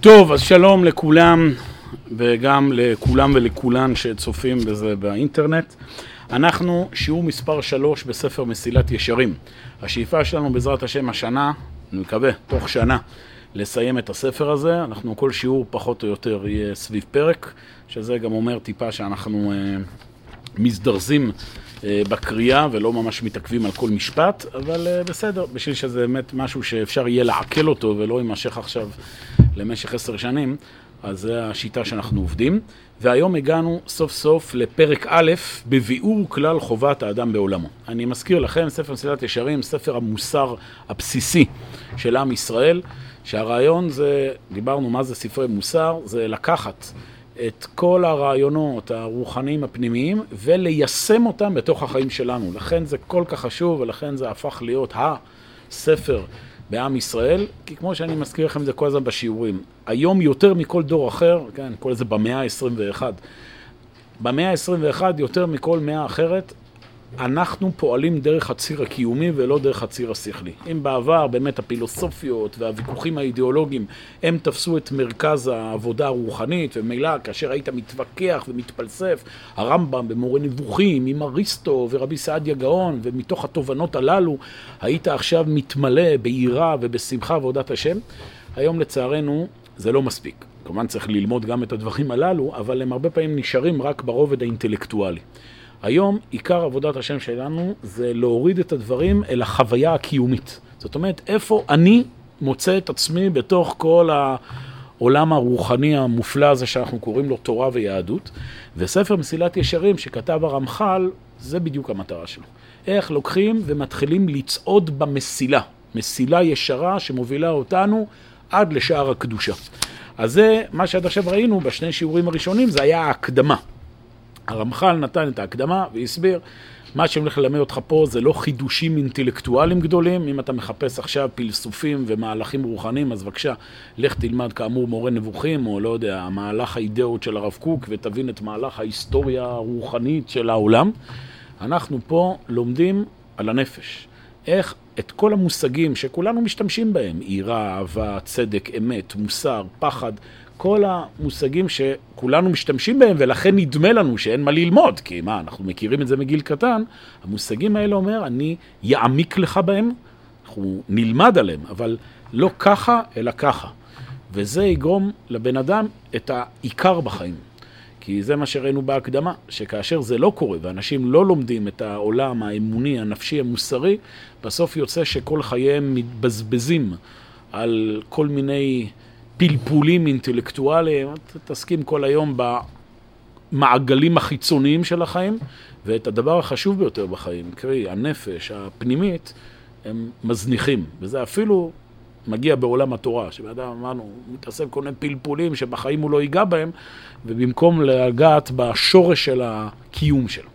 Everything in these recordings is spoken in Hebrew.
טוב, אז שלום לכולם, וגם לכולם ולכולן שצופים בזה באינטרנט. אנחנו שיעור מספר 3 בספר מסילת ישרים. השאיפה שלנו בעזרת השם השנה, אני מקווה, תוך שנה, לסיים את הספר הזה. אנחנו כל שיעור פחות או יותר יהיה סביב פרק, שזה גם אומר טיפה שאנחנו אה, מזדרזים בקריאה ולא ממש מתעכבים על כל משפט, אבל אה, בסדר, בשביל שזה באמת משהו שאפשר יהיה לעכל אותו ולא יימשך עכשיו למשך עשר שנים, אז זו השיטה שאנחנו עובדים. והיום הגענו סוף סוף לפרק א' בביאור כלל חובת האדם בעולמו. אני מזכיר לכם, ספר מסילת ישרים, ספר המוסר הבסיסי של עם ישראל, שהרעיון זה, דיברנו מה זה ספרי מוסר, זה לקחת את כל הרעיונות הרוחניים הפנימיים וליישם אותם בתוך החיים שלנו. לכן זה כל כך חשוב ולכן זה הפך להיות הספר בעם ישראל, כי כמו שאני מזכיר לכם זה כל הזמן בשיעורים. היום יותר מכל דור אחר, כן, כל זה במאה ה-21, במאה ה-21 יותר מכל מאה אחרת, אנחנו פועלים דרך הציר הקיומי ולא דרך הציר השכלי. אם בעבר באמת הפילוסופיות והוויכוחים האידיאולוגיים הם תפסו את מרכז העבודה הרוחנית, ומילא כאשר היית מתווכח ומתפלסף, הרמב"ם במורה נבוכים עם אריסטו ורבי סעדיה גאון, ומתוך התובנות הללו היית עכשיו מתמלא ביראה ובשמחה ועבודת השם, היום לצערנו זה לא מספיק. כמובן צריך ללמוד גם את הדברים הללו, אבל הם הרבה פעמים נשארים רק ברובד האינטלקטואלי. היום עיקר עבודת השם שלנו זה להוריד את הדברים אל החוויה הקיומית. זאת אומרת, איפה אני מוצא את עצמי בתוך כל העולם הרוחני המופלא הזה שאנחנו קוראים לו תורה ויהדות. וספר מסילת ישרים שכתב הרמח"ל, זה בדיוק המטרה שלו. איך לוקחים ומתחילים לצעוד במסילה, מסילה ישרה שמובילה אותנו עד לשער הקדושה. אז זה מה שעד עכשיו ראינו בשני שיעורים הראשונים, זה היה ההקדמה. הרמח"ל נתן את ההקדמה והסביר, מה שאני הולך ללמד אותך פה זה לא חידושים אינטלקטואליים גדולים, אם אתה מחפש עכשיו פלסופים ומהלכים רוחניים, אז בבקשה, לך תלמד כאמור מורה נבוכים, או לא יודע, מהלך האידאות של הרב קוק, ותבין את מהלך ההיסטוריה הרוחנית של העולם. אנחנו פה לומדים על הנפש. איך את כל המושגים שכולנו משתמשים בהם, יראה, אהבה, צדק, אמת, מוסר, פחד, כל המושגים שכולנו משתמשים בהם, ולכן נדמה לנו שאין מה ללמוד, כי מה, אנחנו מכירים את זה מגיל קטן, המושגים האלה אומר, אני יעמיק לך בהם, אנחנו נלמד עליהם, אבל לא ככה, אלא ככה. וזה יגרום לבן אדם את העיקר בחיים. כי זה מה שראינו בהקדמה, שכאשר זה לא קורה ואנשים לא לומדים את העולם האמוני, הנפשי, המוסרי, בסוף יוצא שכל חייהם מתבזבזים על כל מיני פלפולים אינטלקטואליים, תתעסקים כל היום במעגלים החיצוניים של החיים, ואת הדבר החשוב ביותר בחיים, קרי הנפש הפנימית, הם מזניחים, וזה אפילו מגיע בעולם התורה, שבן אדם אמרנו, מתעסק כל מיני פלפולים שבחיים הוא לא ייגע בהם, ובמקום לגעת בשורש של הקיום שלו.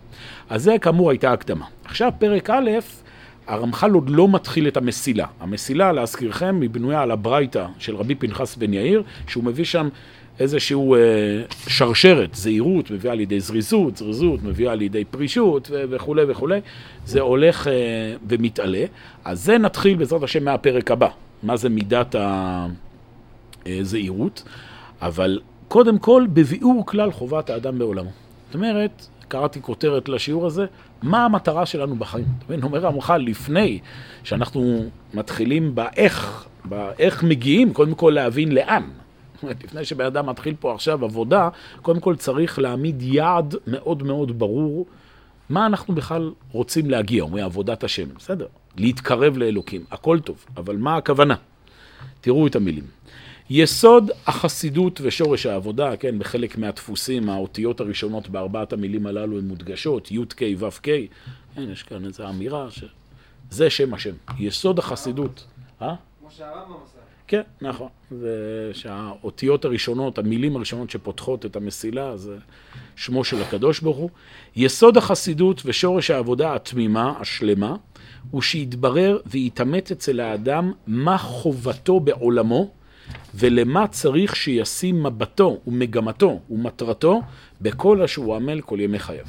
אז זה כאמור הייתה הקדמה. עכשיו פרק א', הרמח"ל עוד לא מתחיל את המסילה. המסילה, להזכירכם, היא בנויה על הברייתא של רבי פנחס בן יאיר, שהוא מביא שם איזשהו אה, שרשרת, זהירות, מביאה על ידי זריזות, זריזות מביאה על ידי פרישות וכולי וכולי. זה הולך אה, ומתעלה. אז זה נתחיל בעזרת השם מהפרק הבא. מה זה מידת הזהירות? אבל קודם כל, בביאור כלל חובת האדם בעולמו. זאת אומרת, קראתי כותרת לשיעור הזה, מה המטרה שלנו בחיים. אתה מבין, אומר המח"ל, לפני שאנחנו מתחילים באיך, באיך מגיעים, קודם כל להבין לאן. לפני שבן אדם מתחיל פה עכשיו עבודה, קודם כל צריך להעמיד יעד מאוד מאוד ברור, מה אנחנו בכלל רוצים להגיע, אומרים עבודת השם, בסדר, להתקרב לאלוקים, הכל טוב, אבל מה הכוונה? תראו את המילים. יסוד החסידות ושורש העבודה, כן, בחלק מהדפוסים, האותיות הראשונות בארבעת המילים הללו הן מודגשות, י"ק ו"ק, כן, יש כאן איזו אמירה שזה שם השם, יסוד החסידות. אה? כמו שהרמב"ם עשה. כן, נכון. ושהאותיות הראשונות, המילים הראשונות שפותחות את המסילה, זה שמו של הקדוש ברוך הוא. יסוד החסידות ושורש העבודה התמימה, השלמה, הוא שיתברר ויתעמת אצל האדם מה חובתו בעולמו, ולמה צריך שישים מבטו ומגמתו ומטרתו בכל אשר הוא עמל כל ימי חייו.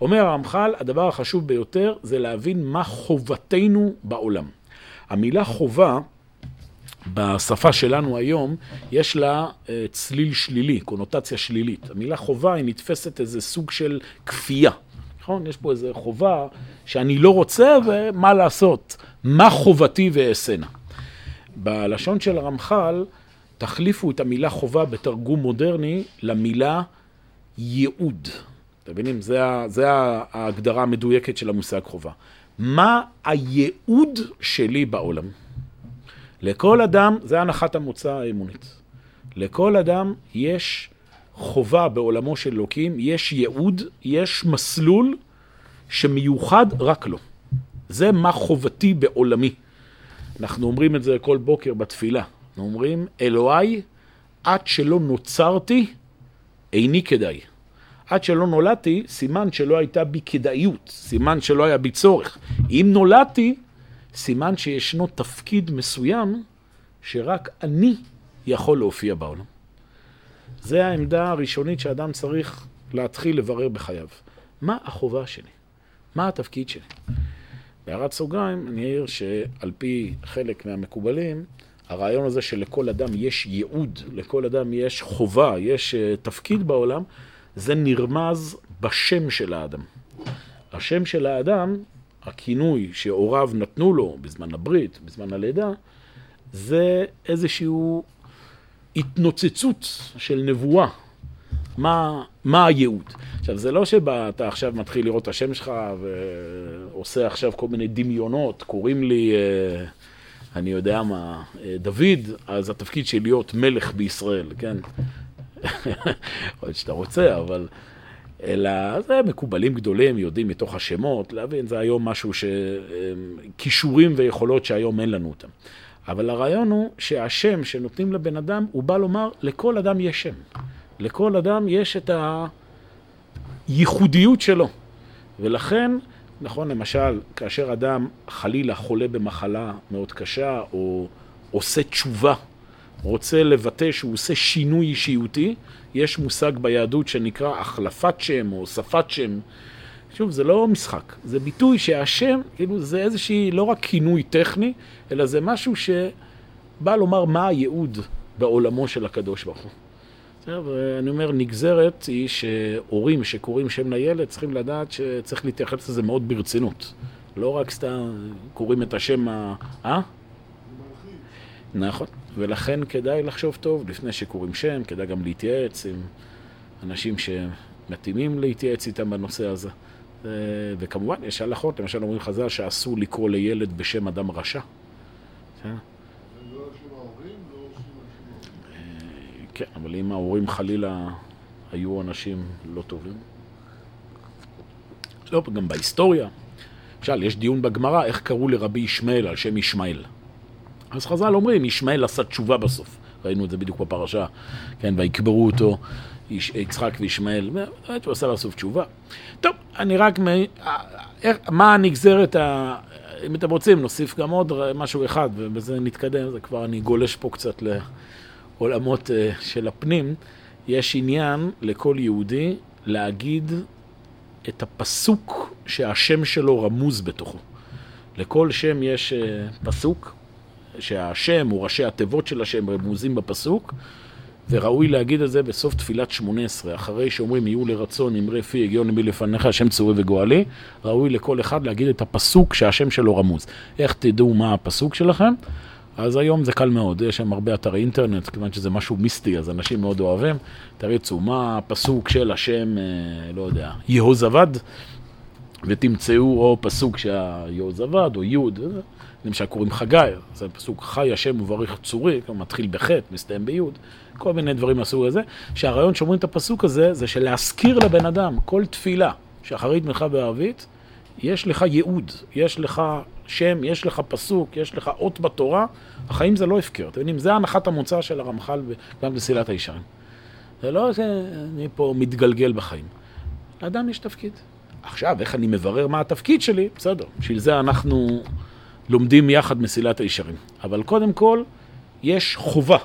אומר הרמח"ל, הדבר החשוב ביותר זה להבין מה חובתנו בעולם. המילה חובה בשפה שלנו היום, יש לה אה, צליל שלילי, קונוטציה שלילית. המילה חובה היא נתפסת איזה סוג של כפייה. נכון? יש פה איזה חובה שאני לא רוצה ומה לעשות, מה חובתי ואעשנה. בלשון של הרמח"ל, תחליפו את המילה חובה בתרגום מודרני למילה ייעוד. אתם מבינים? זה ההגדרה המדויקת של המושג חובה. מה הייעוד שלי בעולם? לכל אדם, זה הנחת המוצא האמונית. לכל אדם יש חובה בעולמו של אלוקים, יש ייעוד, יש מסלול שמיוחד רק לו. זה מה חובתי בעולמי. אנחנו אומרים את זה כל בוקר בתפילה. אנחנו אומרים, אלוהי, עד שלא נוצרתי, איני כדאי. עד שלא נולדתי, סימן שלא הייתה בי כדאיות, סימן שלא היה בי צורך. אם נולדתי, סימן שישנו תפקיד מסוים שרק אני יכול להופיע בעולם. זה העמדה הראשונית שאדם צריך להתחיל לברר בחייו. מה החובה שלי? מה התפקיד שלי? בהערת סוגריים, אני אעיר שעל פי חלק מהמקובלים, הרעיון הזה שלכל אדם יש ייעוד, לכל אדם יש חובה, יש uh, תפקיד בעולם, זה נרמז בשם של האדם. השם של האדם, הכינוי שהוריו נתנו לו בזמן הברית, בזמן הלידה, זה איזושהי התנוצצות של נבואה. מה, מה הייעוד? עכשיו, זה לא שאתה עכשיו מתחיל לראות את השם שלך ועושה עכשיו כל מיני דמיונות, קוראים לי, אה, אני יודע מה, אה, דוד, אז התפקיד שלי להיות מלך בישראל, כן? יכול להיות שאתה רוצה, אבל... אלא זה מקובלים גדולים, יודעים מתוך השמות, להבין, זה היום משהו ש... כישורים ויכולות שהיום אין לנו אותם. אבל הרעיון הוא שהשם שנותנים לבן אדם, הוא בא לומר, לכל אדם יש שם. לכל אדם יש את הייחודיות שלו. ולכן, נכון, למשל, כאשר אדם חלילה חולה במחלה מאוד קשה, או עושה תשובה, רוצה לבטא שהוא עושה שינוי אישיותי, יש מושג ביהדות שנקרא החלפת שם או הוספת שם. שוב, זה לא משחק, זה ביטוי שהשם, כאילו, זה איזושהי, לא רק כינוי טכני, אלא זה משהו שבא לומר מה הייעוד בעולמו של הקדוש ברוך הוא. ואני אומר, נגזרת היא שהורים שקוראים שם לילד צריכים לדעת שצריך להתייחס לזה מאוד ברצינות. לא רק סתם קוראים את השם ה... אה? נכון, ולכן כדאי לחשוב טוב לפני שקוראים שם, כדאי גם להתייעץ עם אנשים שמתאימים להתייעץ איתם בנושא הזה. וכמובן, יש הלכות, למשל אומרים חז"ל שאסור לקרוא לילד בשם אדם רשע. כן? אבל אם ההורים חלילה היו אנשים לא טובים. לא, גם בהיסטוריה. למשל, יש דיון בגמרא איך קראו לרבי ישמעאל על שם ישמעאל. אז חז"ל אומרים, ישמעאל עשה תשובה בסוף. ראינו את זה בדיוק בפרשה, כן, ויקברו אותו יצחק וישמעאל, הוא עשה בסוף תשובה. טוב, אני רק, מה הנגזרת, אם אתם רוצים, נוסיף גם עוד משהו אחד, ובזה נתקדם, זה כבר אני גולש פה קצת לעולמות אה, של הפנים. יש עניין לכל יהודי להגיד את הפסוק שהשם שלו רמוז בתוכו. לכל שם יש אה, פסוק, שהשם או ראשי התיבות של השם רמוזים בפסוק, וראוי להגיד את זה בסוף תפילת שמונה עשרה, אחרי שאומרים יהיו לרצון אמרי פי הגיון למי לפניך, השם צורי וגואלי, ראוי לכל אחד להגיד את הפסוק שהשם שלו רמוז. איך תדעו מה הפסוק שלכם? אז היום זה קל מאוד, יש שם הרבה אתרי אינטרנט, כיוון שזה משהו מיסטי, אז אנשים מאוד אוהבים. תריצו, מה הפסוק של השם, אה, לא יודע, יהוזבד, ותמצאו או פסוק שהיהוזבד או יוד, למשל קוראים חגי, זה פסוק חי השם ובריך צורי, מתחיל בחטא, מסתיים ביוד, כל מיני דברים מהסוג הזה, שהרעיון שאומרים את הפסוק הזה, זה שלהזכיר לבן אדם כל תפילה שאחרית מלכה בערבית, יש לך ייעוד, יש לך שם, יש לך פסוק, יש לך אות בתורה, החיים זה לא הפקר. אתם יודעים, זה הנחת המוצא של הרמח"ל גם בסילת הישרים. זה לא שאני פה מתגלגל בחיים. לאדם יש תפקיד. עכשיו, איך אני מברר מה התפקיד שלי? בסדר, בשביל זה אנחנו לומדים יחד מסילת הישרים. אבל קודם כל, יש חובה.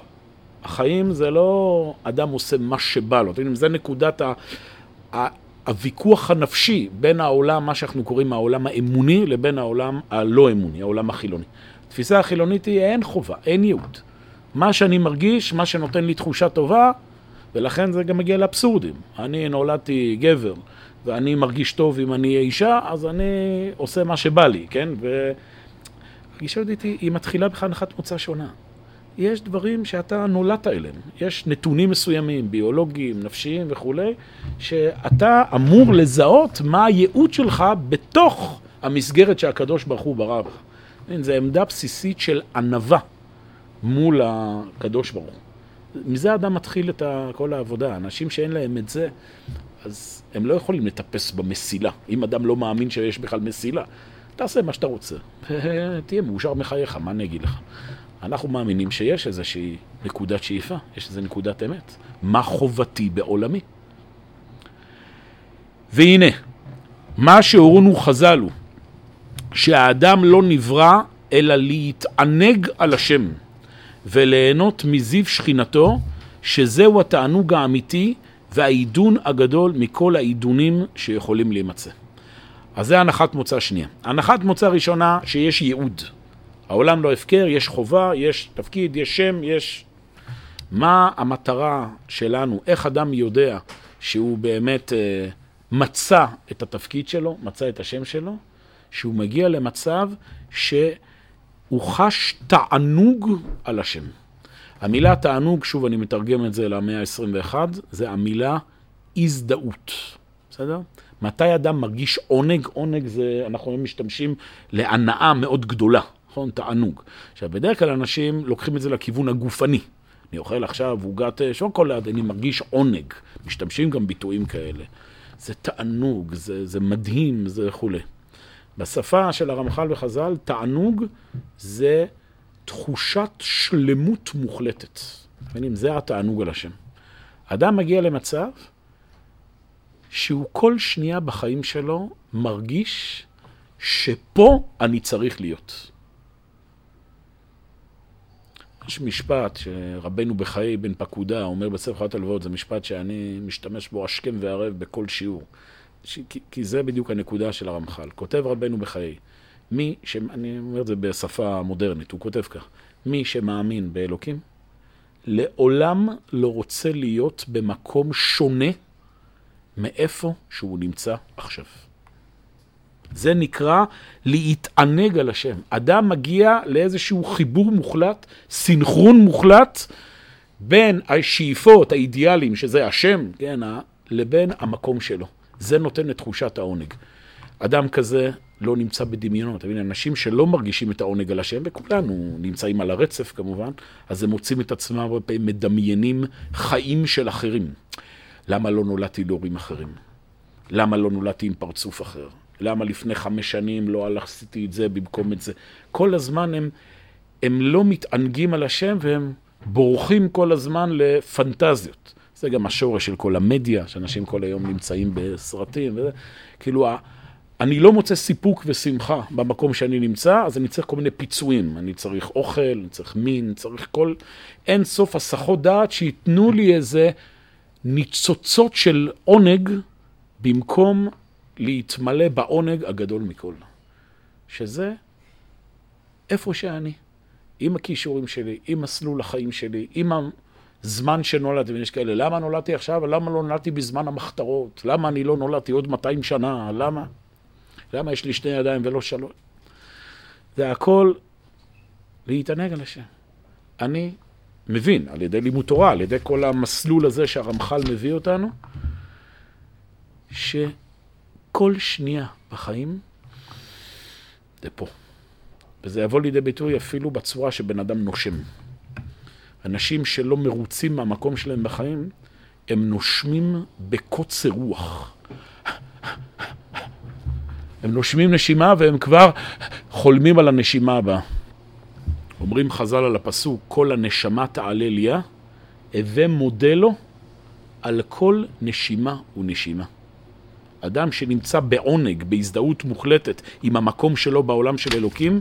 החיים זה לא אדם עושה מה שבא לו. אתם יודעים, זה נקודת ה... הוויכוח הנפשי בין העולם, מה שאנחנו קוראים העולם האמוני, לבין העולם הלא אמוני, העולם החילוני. התפיסה החילונית היא אין חובה, אין ייעוד. מה שאני מרגיש, מה שנותן לי תחושה טובה, ולכן זה גם מגיע לאבסורדים. אני נולדתי גבר, ואני מרגיש טוב אם אני אהיה אישה, אז אני עושה מה שבא לי, כן? והגישה יהודית היא מתחילה בכלל הנחת מוצא שונה. יש דברים שאתה נולדת אליהם. יש נתונים מסוימים, ביולוגיים, נפשיים וכולי, שאתה אמור לזהות מה הייעוד שלך בתוך המסגרת שהקדוש ברוך הוא ברא בך. זו עמדה בסיסית של ענווה מול הקדוש ברוך הוא. מזה האדם מתחיל את כל העבודה. אנשים שאין להם את זה, אז הם לא יכולים לטפס במסילה. אם אדם לא מאמין שיש בכלל מסילה, תעשה מה שאתה רוצה. תהיה מאושר מחייך, מה אני אגיד לך? אנחנו מאמינים שיש איזושהי נקודת שאיפה, יש איזו נקודת אמת. מה חובתי בעולמי? והנה, מה שהורונו חז"ל הוא שהאדם לא נברא אלא להתענג על השם וליהנות מזיו שכינתו, שזהו התענוג האמיתי והעידון הגדול מכל העידונים שיכולים להימצא. אז זה הנחת מוצא שנייה. הנחת מוצא ראשונה, שיש ייעוד. העולם לא הפקר, יש חובה, יש תפקיד, יש שם, יש... מה המטרה שלנו? איך אדם יודע שהוא באמת אה, מצא את התפקיד שלו, מצא את השם שלו? שהוא מגיע למצב שהוא חש תענוג על השם. המילה תענוג, שוב אני מתרגם את זה למאה ה-21, זה המילה הזדהות, בסדר? מתי אדם מרגיש עונג? עונג זה, אנחנו משתמשים להנאה מאוד גדולה. נכון? תענוג. עכשיו, בדרך כלל אנשים לוקחים את זה לכיוון הגופני. אני אוכל עכשיו עוגת אה, שוקולד, אני מרגיש עונג. משתמשים גם ביטויים כאלה. זה תענוג, זה, זה מדהים, זה וכולי. בשפה של הרמח"ל וחז"ל, תענוג זה תחושת שלמות מוחלטת. מבינים? זה התענוג על השם. אדם מגיע למצב שהוא כל שנייה בחיים שלו מרגיש שפה אני צריך להיות. יש משפט שרבנו בחיי בן פקודה אומר בספר חיות הלוואות, זה משפט שאני משתמש בו השכם והערב בכל שיעור. ש... כי, כי זה בדיוק הנקודה של הרמח"ל. כותב רבנו בחיי, מי, ש... אני אומר את זה בשפה מודרנית, הוא כותב כך, מי שמאמין באלוקים, לעולם לא רוצה להיות במקום שונה מאיפה שהוא נמצא עכשיו. זה נקרא להתענג על השם. אדם מגיע לאיזשהו חיבור מוחלט, סינכרון מוחלט, בין השאיפות, האידיאלים, שזה השם, כן, לבין המקום שלו. זה נותן את תחושת העונג. אדם כזה לא נמצא בדמיונות. אתה מבין, אנשים שלא מרגישים את העונג על השם, וכולנו נמצאים על הרצף כמובן, אז הם מוצאים את עצמם הרבה פעמים מדמיינים חיים של אחרים. למה לא נולדתי להורים אחרים? למה לא נולדתי עם פרצוף אחר? למה לפני חמש שנים לא הלכתי את זה במקום את זה? כל הזמן הם, הם לא מתענגים על השם והם בורחים כל הזמן לפנטזיות. זה גם השורש של כל המדיה, שאנשים כל היום נמצאים בסרטים וזה. כאילו, אני לא מוצא סיפוק ושמחה במקום שאני נמצא, אז אני צריך כל מיני פיצויים. אני צריך אוכל, אני צריך מין, אני צריך כל... אין סוף הסחות דעת שייתנו לי איזה ניצוצות של עונג במקום להתמלא בעונג הגדול מכל. שזה איפה שאני, עם הכישורים שלי, עם מסלול החיים שלי, עם הזמן שנולדתי, ויש כאלה, למה נולדתי עכשיו, ולמה לא נולדתי בזמן המחתרות? למה אני לא נולדתי עוד 200 שנה? למה? למה יש לי שתי ידיים ולא שלוש? זה הכל להתענג על השם. אני מבין, על ידי לימוד תורה, על ידי כל המסלול הזה שהרמח"ל מביא אותנו, ש... כל שנייה בחיים זה פה. וזה יבוא לידי ביטוי אפילו בצורה שבן אדם נושם. אנשים שלא מרוצים מהמקום שלהם בחיים, הם נושמים בקוצר רוח. הם נושמים נשימה והם כבר חולמים על הנשימה הבאה. אומרים חז"ל על הפסוק, כל הנשמה תעלה ליה, הווה מודה לו על כל נשימה ונשימה. אדם שנמצא בעונג, בהזדהות מוחלטת עם המקום שלו בעולם של אלוקים,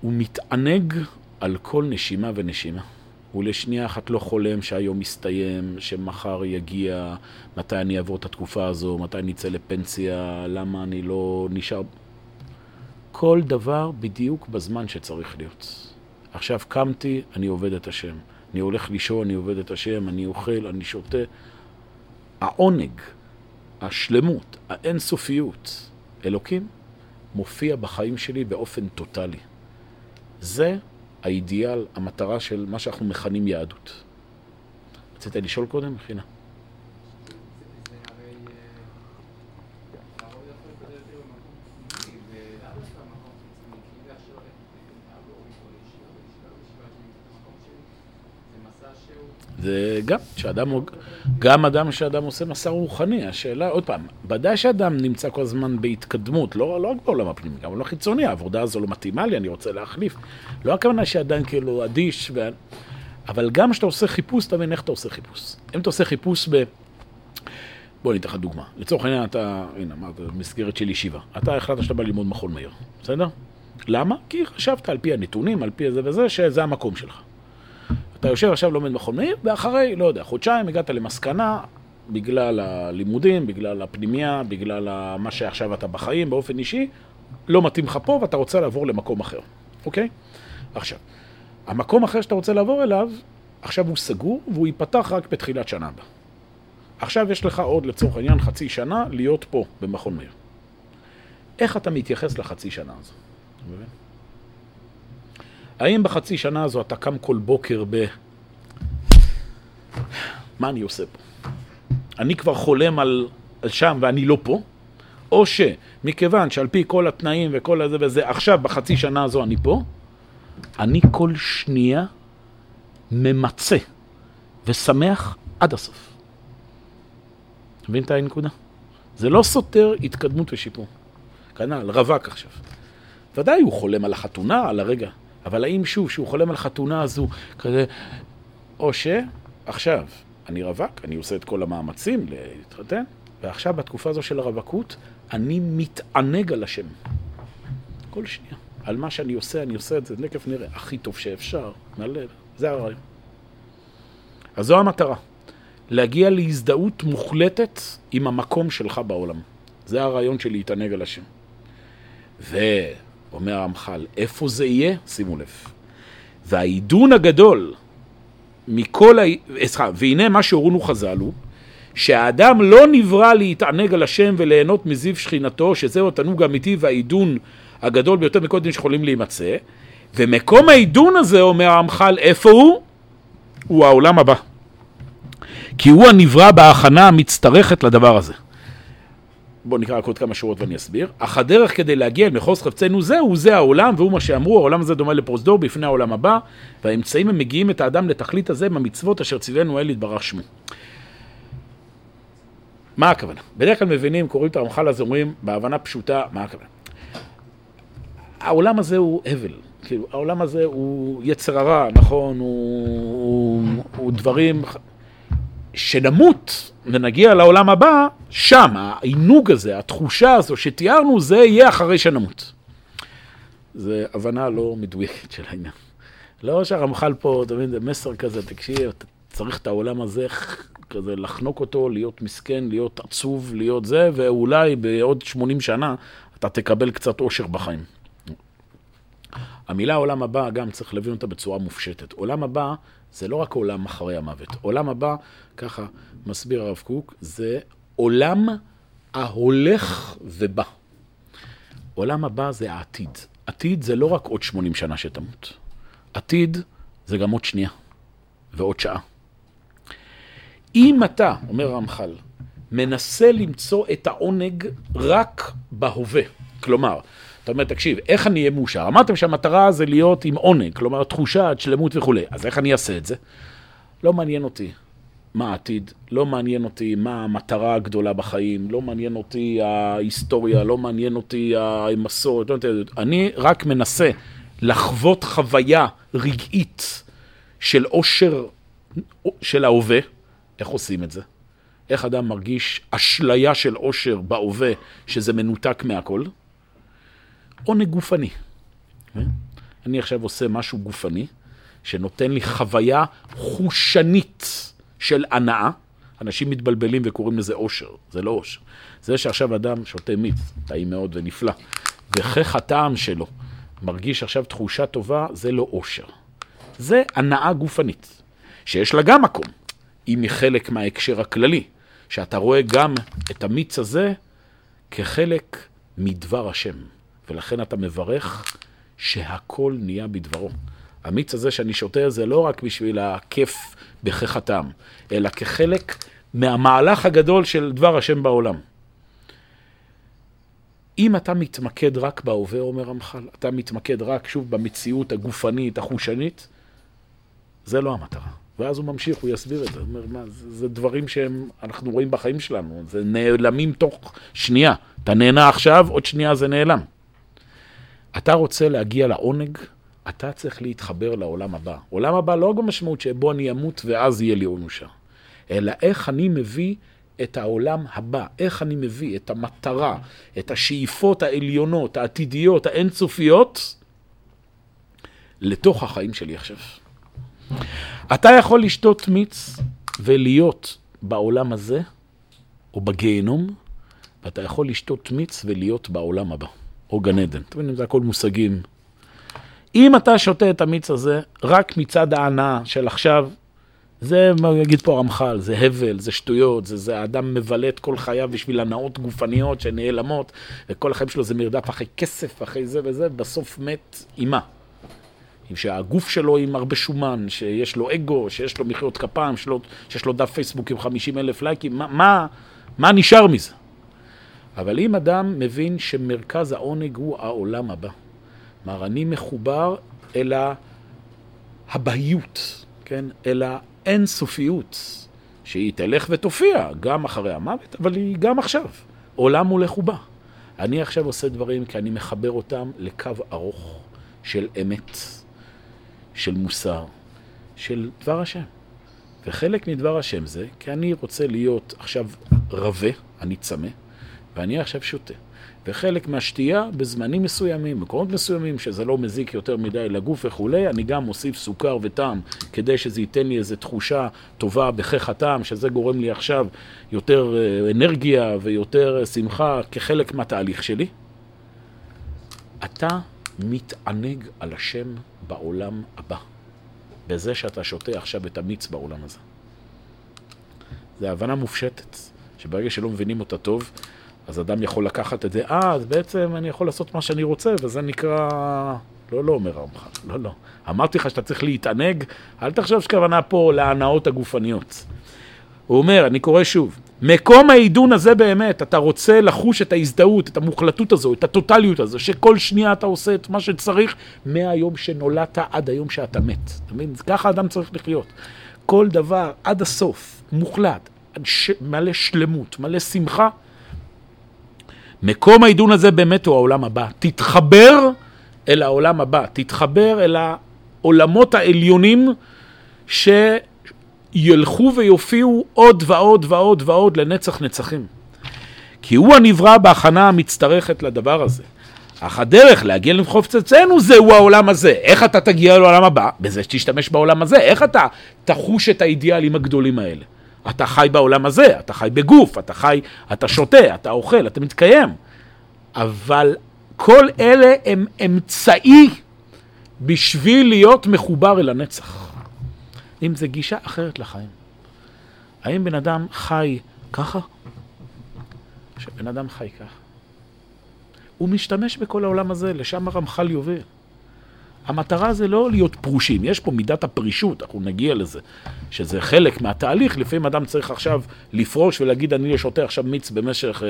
הוא מתענג על כל נשימה ונשימה. הוא לשנייה אחת לא חולם שהיום יסתיים, שמחר יגיע, מתי אני אעבור את התקופה הזו, מתי אני אצא לפנסיה, למה אני לא נשאר... כל דבר בדיוק בזמן שצריך להיות. עכשיו קמתי, אני עובד את השם. אני הולך לישון, אני עובד את השם, אני אוכל, אני שותה. העונג, השלמות, האינסופיות, אלוקים, מופיע בחיים שלי באופן טוטאלי. זה האידיאל, המטרה של מה שאנחנו מכנים יהדות. רצית לשאול קודם, מכינה? זה הרי... אה, הרוב יכול לקבל יותר במקום פנימי, ולאו דווקא במקום חיצוני, כי אם זה עכשיו ללכת להורים או לישיבה, בישיבה, בישיבה שלי, במקום שלי, זה מסע שהוא... זה גם, שאדם, גם אדם שאדם עושה מסע רוחני, השאלה, עוד פעם, ודאי שאדם נמצא כל הזמן בהתקדמות, לא, לא רק בעולם הפנימי, גם בעולם החיצוני, העבודה הזו לא מתאימה לי, אני רוצה להחליף. לא הכוונה שאדם כאילו אדיש, ו... אבל גם כשאתה עושה חיפוש, אתה מבין איך אתה עושה חיפוש. אם אתה עושה חיפוש ב... בוא אני אתן לך דוגמה. לצורך העניין אתה, הנה, אמרת, מסגרת של ישיבה. אתה החלטת שאתה בא ללמוד מכון מאיר, בסדר? למה? כי חשבת על פי הנתונים, על פי זה וזה, שזה המקום שלך. אתה יושב עכשיו לומד מכון מאיר, ואחרי, לא יודע, חודשיים הגעת למסקנה, בגלל הלימודים, בגלל הפנימייה, בגלל מה שעכשיו אתה בחיים, באופן אישי, לא מתאים לך פה ואתה רוצה לעבור למקום אחר, אוקיי? עכשיו, המקום אחר שאתה רוצה לעבור אליו, עכשיו הוא סגור והוא ייפתח רק בתחילת שנה הבאה. עכשיו יש לך עוד, לצורך העניין, חצי שנה להיות פה, במכון מאיר. איך אתה מתייחס לחצי שנה הזו? אתה מבין? האם בחצי שנה הזו אתה קם כל בוקר ב... מה אני עושה פה? אני כבר חולם על, על שם ואני לא פה? או שמכיוון שעל פי כל התנאים וכל הזה וזה, עכשיו בחצי שנה הזו אני פה, אני כל שנייה ממצה ושמח עד הסוף. אתה מבין את הנקודה? זה לא סותר התקדמות ושיפור. כנ"ל, רווק עכשיו. ודאי הוא חולם על החתונה, על הרגע, אבל האם שוב, שהוא חולם על חתונה הזו, כזה, או שעכשיו, אני רווק, אני עושה את כל המאמצים להתחתן, ועכשיו בתקופה הזו של הרווקות, אני מתענג על השם. כל שנייה. על מה שאני עושה, אני עושה את זה, תכף נראה, הכי טוב שאפשר, מהלב. זה הרעיון. אז זו המטרה. להגיע להזדהות מוחלטת עם המקום שלך בעולם. זה הרעיון של להתענג על השם. ואומר הרמח"ל, איפה זה יהיה? שימו לב. והעידון הגדול מכל ה... סליחה, והנה מה שהורונו חז"ל הוא, שהאדם לא נברא להתענג על השם וליהנות מזיו שכינתו, שזהו התענוג האמיתי והעידון הגדול ביותר מכל דין שיכולים להימצא, ומקום העידון הזה, אומר הרמח"ל, איפה הוא? הוא העולם הבא. כי הוא הנברא בהכנה המצטרכת לדבר הזה. בואו נקרא רק עוד כמה שורות ואני אסביר. אך הדרך כדי להגיע אל מחוז חפצנו זה, הוא זה העולם, והוא מה שאמרו, העולם הזה דומה לפרוזדור בפני העולם הבא, והאמצעים הם מגיעים את האדם לתכלית הזה במצוות אשר ציוונו אל יתברך שמו. מה הכוונה? בדרך כלל מבינים, קוראים את הרמח"ל הזה, אומרים בהבנה פשוטה, מה הכוונה? העולם הזה הוא הבל, כאילו, העולם הזה הוא יצר הרע, נכון, הוא, הוא, הוא דברים, שנמות ונגיע לעולם הבא, שם, העינוג הזה, התחושה הזו שתיארנו, זה יהיה אחרי שנמות. זה הבנה לא מדויקת של העניין. לא שהרמח"ל פה, אתה מבין, זה מסר כזה, תקשיב, אתה צריך את העולם הזה, כזה לחנוק אותו, להיות מסכן, להיות עצוב, להיות זה, ואולי בעוד 80 שנה אתה תקבל קצת אושר בחיים. המילה עולם הבא, גם צריך להבין אותה בצורה מופשטת. עולם הבא זה לא רק עולם אחרי המוות. עולם הבא, ככה מסביר הרב קוק, זה עולם ההולך ובא. עולם הבא זה העתיד. עתיד זה לא רק עוד 80 שנה שתמות. עתיד זה גם עוד שנייה ועוד שעה. אם אתה, אומר הרמח"ל, מנסה למצוא את העונג רק בהווה, כלומר, אתה אומר, תקשיב, איך אני אהיה מאושר? אמרתם שהמטרה זה להיות עם עונג, כלומר תחושת שלמות וכולי, אז איך אני אעשה את זה? לא מעניין אותי מה העתיד, לא מעניין אותי מה המטרה הגדולה בחיים, לא מעניין אותי ההיסטוריה, לא מעניין אותי המסורת, לא מעניין אותי, אני רק מנסה לחוות חוויה רגעית של עושר של ההווה. איך עושים את זה? איך אדם מרגיש אשליה של עושר בהווה, שזה מנותק מהכל? עונג גופני. אני עכשיו עושה משהו גופני, שנותן לי חוויה חושנית של הנאה. אנשים מתבלבלים וקוראים לזה אושר, זה לא אושר. זה שעכשיו אדם שותה מיץ, טעים מאוד ונפלא, וכך הטעם שלו מרגיש עכשיו תחושה טובה, זה לא אושר. זה הנאה גופנית, שיש לה גם מקום, אם היא חלק מההקשר הכללי, שאתה רואה גם את המיץ הזה כחלק מדבר השם, ולכן אתה מברך שהכל נהיה בדברו. המיץ הזה שאני שותה זה לא רק בשביל הכיף בכך אלא כחלק מהמהלך הגדול של דבר השם בעולם. אם אתה מתמקד רק בהווה, אומר רמח"ל, אתה מתמקד רק, שוב, במציאות הגופנית, החושנית, זה לא המטרה. ואז הוא ממשיך, הוא יסביר את זה. הוא אומר, מה, זה, זה דברים שאנחנו רואים בחיים שלנו, זה נעלמים תוך שנייה. אתה נהנה עכשיו, עוד שנייה זה נעלם. אתה רוצה להגיע לעונג, אתה צריך להתחבר לעולם הבא. עולם הבא לא במשמעות שבו אני אמות ואז יהיה לי עונושה, אלא איך אני מביא את העולם הבא, איך אני מביא את המטרה, את השאיפות העליונות, העתידיות, האינסופיות, לתוך החיים שלי עכשיו. אתה יכול לשתות מיץ ולהיות בעולם הזה, או בגיהנום, ואתה יכול לשתות מיץ ולהיות בעולם הבא, או גן עדן. אתם מבינים, זה הכל מושגים. אם אתה שותה את המיץ הזה רק מצד ההנאה של עכשיו, זה, מה יגיד פה הרמח"ל, זה הבל, זה שטויות, זה, זה האדם מבלה את כל חייו בשביל הנאות גופניות שנעלמות, וכל החיים שלו זה מרדף אחרי כסף, אחרי זה וזה, בסוף מת אימה. שהגוף שלו עם הרבה שומן, שיש לו אגו, שיש לו מחיאות כפיים, שיש לו דף פייסבוק עם 50 אלף לייקים, מה, מה, מה נשאר מזה? אבל אם אדם מבין שמרכז העונג הוא העולם הבא, כלומר, אני מחובר אל הבהיות, כן? אל האינסופיות, שהיא תלך ותופיע גם אחרי המוות, אבל היא גם עכשיו. עולם הולך ובא. אני עכשיו עושה דברים כי אני מחבר אותם לקו ארוך של אמת, של מוסר, של דבר השם. וחלק מדבר השם זה, כי אני רוצה להיות עכשיו רבה, אני צמא, ואני עכשיו שותה. וחלק מהשתייה בזמנים מסוימים, מקומות מסוימים, שזה לא מזיק יותר מדי לגוף וכולי, אני גם מוסיף סוכר וטעם כדי שזה ייתן לי איזו תחושה טובה בכך הטעם, שזה גורם לי עכשיו יותר אה, אנרגיה ויותר אה, שמחה כחלק מהתהליך שלי. אתה מתענג על השם בעולם הבא, בזה שאתה שותה עכשיו את המיץ בעולם הזה. זו הבנה מופשטת, שברגע שלא מבינים אותה טוב, אז אדם יכול לקחת את זה, אה, אז בעצם אני יכול לעשות מה שאני רוצה, וזה נקרא... לא, לא אומר הרמח"ל, לא, לא. אמרתי לך שאתה צריך להתענג, אל תחשוב שכוונה פה להנאות הגופניות. הוא אומר, אני קורא שוב, מקום העידון הזה באמת, אתה רוצה לחוש את ההזדהות, את המוחלטות הזו, את הטוטליות הזו, שכל שנייה אתה עושה את מה שצריך מהיום שנולדת עד היום שאתה מת. אתה מבין? ככה אדם צריך לחיות. כל דבר עד הסוף, מוחלט, מלא שלמות, מלא שמחה, מקום העידון הזה באמת הוא העולם הבא. תתחבר אל העולם הבא, תתחבר אל העולמות העליונים שילכו ויופיעו עוד ועוד ועוד ועוד לנצח נצחים. כי הוא הנברא בהכנה המצטרכת לדבר הזה. אך הדרך להגיע למחוף אצלנו זהו העולם הזה. איך אתה תגיע לעולם הבא? בזה שתשתמש בעולם הזה. איך אתה תחוש את האידיאלים הגדולים האלה? אתה חי בעולם הזה, אתה חי בגוף, אתה חי, אתה שותה, אתה אוכל, אתה מתקיים. אבל כל אלה הם אמצעי בשביל להיות מחובר אל הנצח. אם זה גישה אחרת לחיים. האם בן אדם חי ככה? שבן אדם חי ככה. הוא משתמש בכל העולם הזה, לשם הרמח"ל יובל. המטרה זה לא להיות פרושים, יש פה מידת הפרישות, אנחנו נגיע לזה, שזה חלק מהתהליך, לפעמים אדם צריך עכשיו לפרוש ולהגיד אני שותה עכשיו מיץ במשך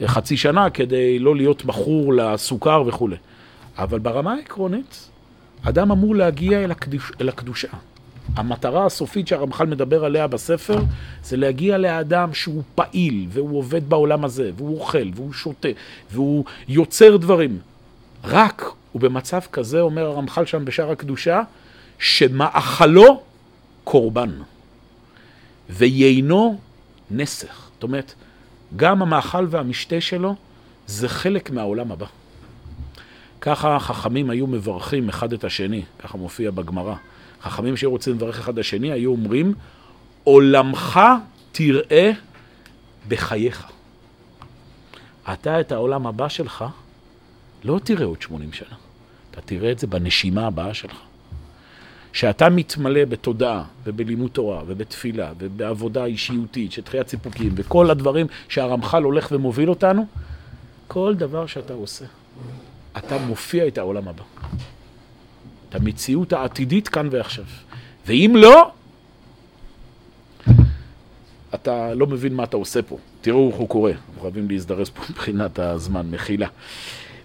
אה, חצי שנה כדי לא להיות מכור לסוכר וכולי. אבל ברמה העקרונית, אדם אמור להגיע אל, הקדוש, אל הקדושה. המטרה הסופית שהרמח"ל מדבר עליה בספר זה להגיע לאדם שהוא פעיל והוא עובד בעולם הזה והוא אוכל והוא שותה והוא יוצר דברים. רק ובמצב כזה, אומר הרמח"ל שם בשער הקדושה, שמאכלו קורבן, ויינו נסך. זאת אומרת, גם המאכל והמשתה שלו זה חלק מהעולם הבא. ככה החכמים היו מברכים אחד את השני, ככה מופיע בגמרא. חכמים שהיו רוצים לברך אחד את השני היו אומרים, עולמך תראה בחייך. אתה את העולם הבא שלך לא תראה עוד 80 שנה. אתה תראה את זה בנשימה הבאה שלך. שאתה מתמלא בתודעה ובלימוד תורה ובתפילה ובעבודה אישיותית של תחיית סיפוקים וכל הדברים שהרמח"ל הולך ומוביל אותנו, כל דבר שאתה עושה, אתה מופיע את העולם הבא. את המציאות העתידית כאן ועכשיו. ואם לא, אתה לא מבין מה אתה עושה פה. תראו איך הוא קורא, אנחנו חייבים להזדרז פה מבחינת הזמן, מחילה.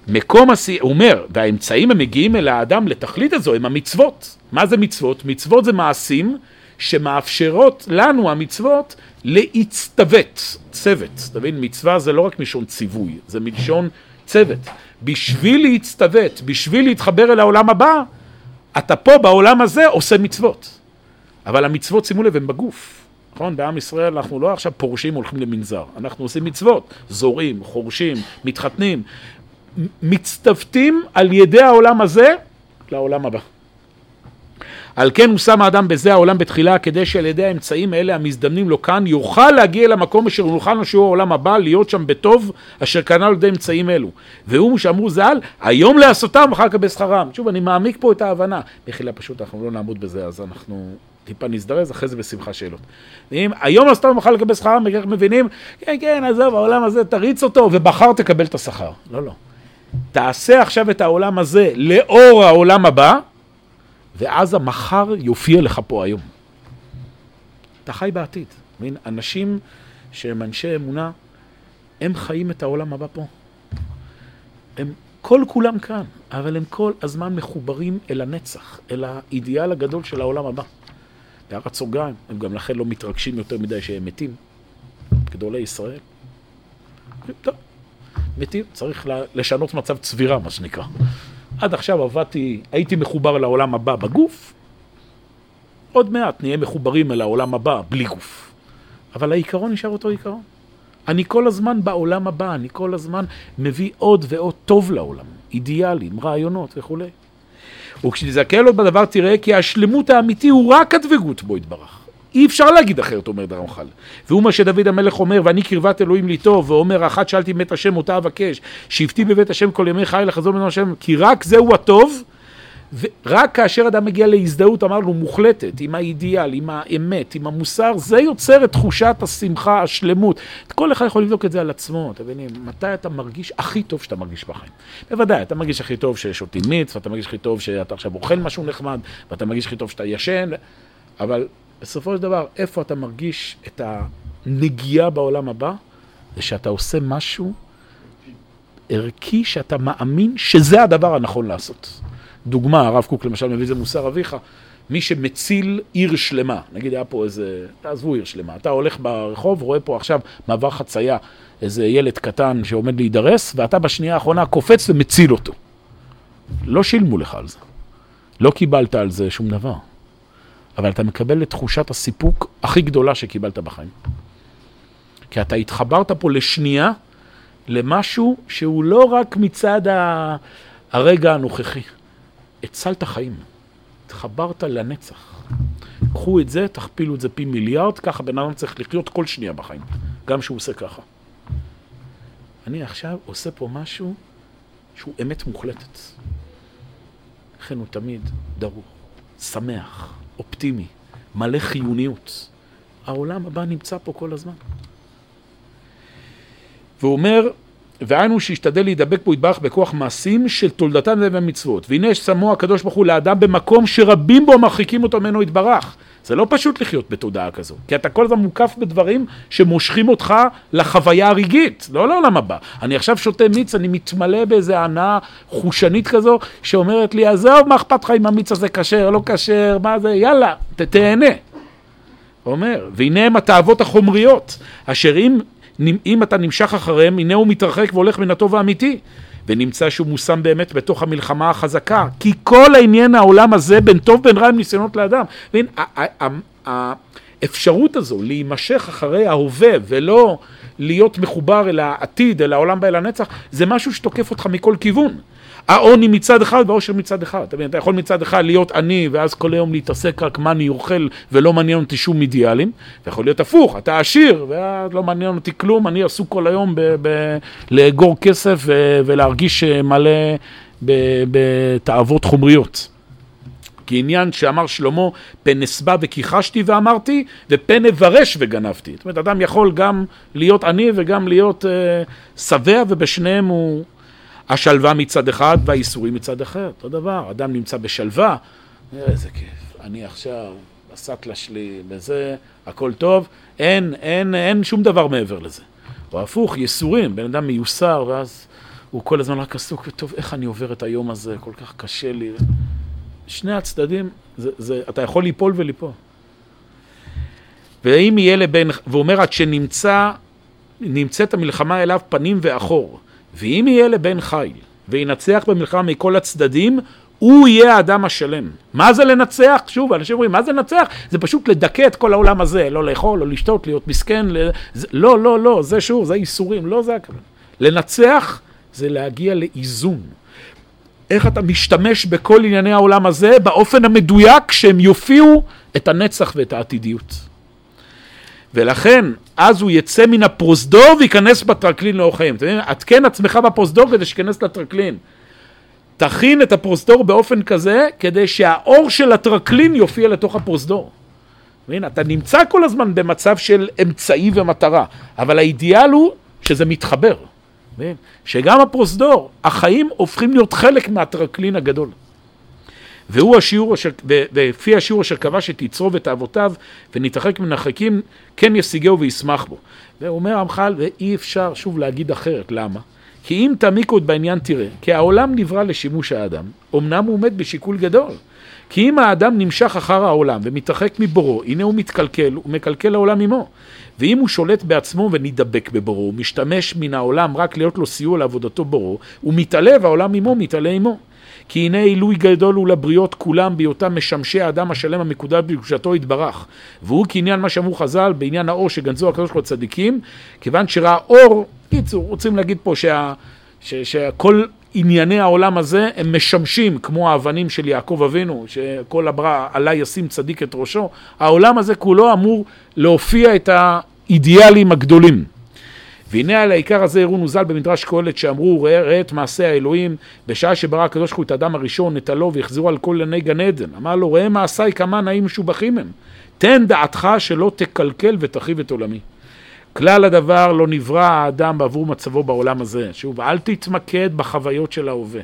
מקום השיא, הוא אומר, והאמצעים המגיעים אל האדם לתכלית הזו הם המצוות. מה זה מצוות? מצוות זה מעשים שמאפשרות לנו, המצוות, להצטוות, צוות. אתה מבין? מצווה זה לא רק מלשון ציווי, זה מלשון צוות. בשביל להצטוות, בשביל להתחבר אל העולם הבא, אתה פה בעולם הזה עושה מצוות. אבל המצוות, שימו לב, הן בגוף. נכון? בעם ישראל אנחנו לא עכשיו פורשים הולכים למנזר, אנחנו עושים מצוות, זורים, חורשים, מתחתנים, מצטוותים על ידי העולם הזה לעולם הבא. על כן הוא שם האדם בזה העולם בתחילה, כדי שעל ידי האמצעים האלה המזדמנים לו כאן, יוכל להגיע למקום אשר נוכל לו שהוא העולם הבא, להיות שם בטוב, אשר קנה על ידי אמצעים אלו. והוא שאמרו ז"ל, היום לעשותם ואחר כך בשכרם. שוב, אני מעמיק פה את ההבנה. מחילה פשוט, אנחנו לא נעמוד בזה, אז אנחנו טיפה נזדרז, אחרי זה בשמחה שאלות. ואם היום לעשותם ואחר לקבל שכרם, וכך מבינים, כן, כן, עזוב, העולם הזה, תריץ אותו, ובחר תקבל את השכר. לא, לא. תעשה עכשיו את העולם הזה לאור העולם הבא, ואז המחר יופיע לך פה היום. אתה חי בעתיד. מבין? אנשים שהם אנשי אמונה, הם חיים את העולם הבא פה. הם כל כולם כאן, אבל הם כל הזמן מחוברים אל הנצח, אל האידיאל הגדול של העולם הבא. בהערת סוגריים, הם גם לכן לא מתרגשים יותר מדי שהם מתים. גדולי ישראל. טוב, מתים, צריך לשנות מצב צבירה, מה שנקרא. עד עכשיו עבדתי, הייתי מחובר לעולם הבא בגוף, עוד מעט נהיה מחוברים אל העולם הבא בלי גוף. אבל העיקרון נשאר אותו עיקרון. אני כל הזמן בעולם הבא, אני כל הזמן מביא עוד ועוד טוב לעולם, אידיאלים, רעיונות וכולי. וכשתזכה לו בדבר תראה כי השלמות האמיתי הוא רק הדבקות בו יתברך. אי אפשר להגיד אחרת, אומר דרמח"ל. והוא מה שדוד המלך אומר, ואני קרבת אלוהים לי טוב, ואומר, אחת שאלתי בבית השם אותה אבקש, שבתי בבית השם כל ימי חיי לחזור ממנו השם, כי רק זהו הטוב, ורק כאשר אדם מגיע להזדהות, אמרנו, מוחלטת, עם האידיאל, עם האמת, עם המוסר, זה יוצר את תחושת השמחה, השלמות. כל אחד יכול לבדוק את זה על עצמו, אתם מבינים? מתי אתה מרגיש הכי טוב שאתה מרגיש בחיים? בוודאי, אתה מרגיש הכי טוב ששותים מיץ, ואתה מרגיש הכי טוב שאתה עכשיו אוכל משהו נחמד, ואתה מרגיש הכי טוב שאתה ישן, אבל בסופו של דבר, איפה אתה מרגיש את הנגיעה בעולם הבא? זה שאתה עושה משהו ערכי שאתה מאמין שזה הדבר הנכון לעשות. דוגמה, הרב קוק למשל מביא את זה מוסר אביך, מי שמציל עיר שלמה, נגיד היה פה איזה, תעזבו עיר שלמה, אתה הולך ברחוב, רואה פה עכשיו מעבר חצייה, איזה ילד קטן שעומד להידרס, ואתה בשנייה האחרונה קופץ ומציל אותו. לא שילמו לך על זה, לא קיבלת על זה שום דבר. אבל אתה מקבל את תחושת הסיפוק הכי גדולה שקיבלת בחיים. כי אתה התחברת פה לשנייה למשהו שהוא לא רק מצד הרגע הנוכחי. הצלת חיים. התחברת לנצח. קחו את זה, תכפילו את זה פי מיליארד, ככה בן אדם צריך לחיות כל שנייה בחיים, גם שהוא עושה ככה. אני עכשיו עושה פה משהו שהוא אמת מוחלטת. לכן הוא תמיד דרוך, שמח, אופטימי, מלא חיוניות. העולם הבא נמצא פה כל הזמן. והוא אומר, והיינו שישתדל להידבק בו יתברך בכוח מעשים של תולדתן ובמצוות. והנה שמו הקדוש ברוך הוא לאדם במקום שרבים בו מרחיקים אותו ממנו יתברך. זה לא פשוט לחיות בתודעה כזו, כי אתה כל הזמן מוקף בדברים שמושכים אותך לחוויה הרגעית, לא לעולם הבא. אני עכשיו שותה מיץ, אני מתמלא באיזה הנאה חושנית כזו, שאומרת לי, עזוב, מה אכפת לך אם המיץ הזה כשר, לא כשר, מה זה, יאללה, תהנה. אומר, והנה הם התאוות החומריות, אשר אם, אם אתה נמשך אחריהם, הנה הוא מתרחק והולך מן הטוב האמיתי. ונמצא שהוא מושם באמת בתוך המלחמה החזקה. כי כל העניין העולם הזה, בין טוב בין רע הם ניסיונות לאדם. האפשרות הזו להימשך אחרי ההווה ולא להיות מחובר אל העתיד, אל העולם ואל הנצח, זה משהו שתוקף אותך מכל כיוון. העוני מצד אחד והעושר מצד אחד. אתה, מבין, אתה יכול מצד אחד להיות עני ואז כל היום להתעסק רק מה אני אוכל ולא מעניין אותי שום אידיאלים, ויכול להיות הפוך, אתה עשיר ואז לא מעניין אותי כלום, אני עסוק כל היום לאגור כסף ולהרגיש מלא בתאוות חומריות. כי עניין שאמר שלמה, פן אשבע וכיחשתי ואמרתי, ופן אברש וגנבתי. זאת אומרת, אדם יכול גם להיות עני וגם להיות אה, שבע, ובשניהם הוא השלווה מצד אחד והאיסורים מצד אחר. אותו דבר, אדם נמצא בשלווה, איזה כיף, אני עכשיו, הסטלה שלי, וזה, הכל טוב, אין, אין, אין שום דבר מעבר לזה. או הפוך, ייסורים, בן אדם מיוסר, ואז הוא כל הזמן רק עסוק, טוב, איך אני עובר את היום הזה, כל כך קשה לי. שני הצדדים, זה, זה, אתה יכול ליפול וליפול. ואם יהיה לבן, ואומר עד שנמצא, נמצאת המלחמה אליו פנים ואחור, ואם יהיה לבן חיל, וינצח במלחמה מכל הצדדים, הוא יהיה האדם השלם. מה זה לנצח? שוב, אנשים אומרים, מה זה לנצח? זה פשוט לדכא את כל העולם הזה, לא לאכול, לא לשתות, להיות מסכן. ל... זה... לא, לא, לא, זה שוב, זה איסורים, לא זה הכוונה. לנצח זה להגיע לאיזון. איך אתה משתמש בכל ענייני העולם הזה באופן המדויק שהם יופיעו את הנצח ואת העתידיות. ולכן, אז הוא יצא מן הפרוזדור וייכנס בטרקלין לאור חיים. אתה מבין? עדכן עצמך בפרוזדור כדי שייכנס לטרקלין. תכין את הפרוזדור באופן כזה, כדי שהאור של הטרקלין יופיע לתוך הפרוזדור. מבין? אתה נמצא כל הזמן במצב של אמצעי ומטרה, אבל האידיאל הוא שזה מתחבר. מבין? שגם הפרוזדור, החיים הופכים להיות חלק מהטרקלין הגדול. והוא השיעור אשר, ולפי השיעור אשר כבש את יצרו ואת אבותיו, ונתרחק מן החכים, כן ישיגהו וישמח בו. והוא אומר המח"ל, ואי אפשר שוב להגיד אחרת, למה? כי אם תעמיקו עוד בעניין תראה, כי העולם נברא לשימוש האדם, אמנם הוא עומד בשיקול גדול. כי אם האדם נמשך אחר העולם ומתרחק מבורו, הנה הוא מתקלקל, הוא מקלקל העולם עמו. ואם הוא שולט בעצמו ונדבק בבורו, הוא משתמש מן העולם רק להיות לו סיוע לעבודתו בורו, הוא מתעלה והעולם עמו מתעלה עמו. כי הנה עילוי גדול הוא לבריות כולם בהיותם משמשי האדם השלם המקודש בקדושתו יתברך. והוא כעניין מה שאמרו חז"ל בעניין האור שגנזו הקדוש ברוך הוא הצדיקים, כיוון שראה אור, קיצור, רוצים להגיד פה שה, ש, שכל ענייני העולם הזה הם משמשים כמו האבנים של יעקב אבינו, שכל הברא עלי ישים צדיק את ראשו, העולם הזה כולו אמור להופיע את האידיאלים הגדולים. והנה על העיקר הזה הראונו ז"ל במדרש קהלת שאמרו ראה, את מעשה האלוהים בשעה שברא הקדוש ברוך הוא את האדם הראשון נטלו והחזירו על כל עיני גן עדן. אמר לו ראה מעשיי כמה נעים משובחים הם. תן דעתך שלא תקלקל ותחריב את עולמי. כלל הדבר לא נברא האדם בעבור מצבו בעולם הזה. שוב אל תתמקד בחוויות של ההווה.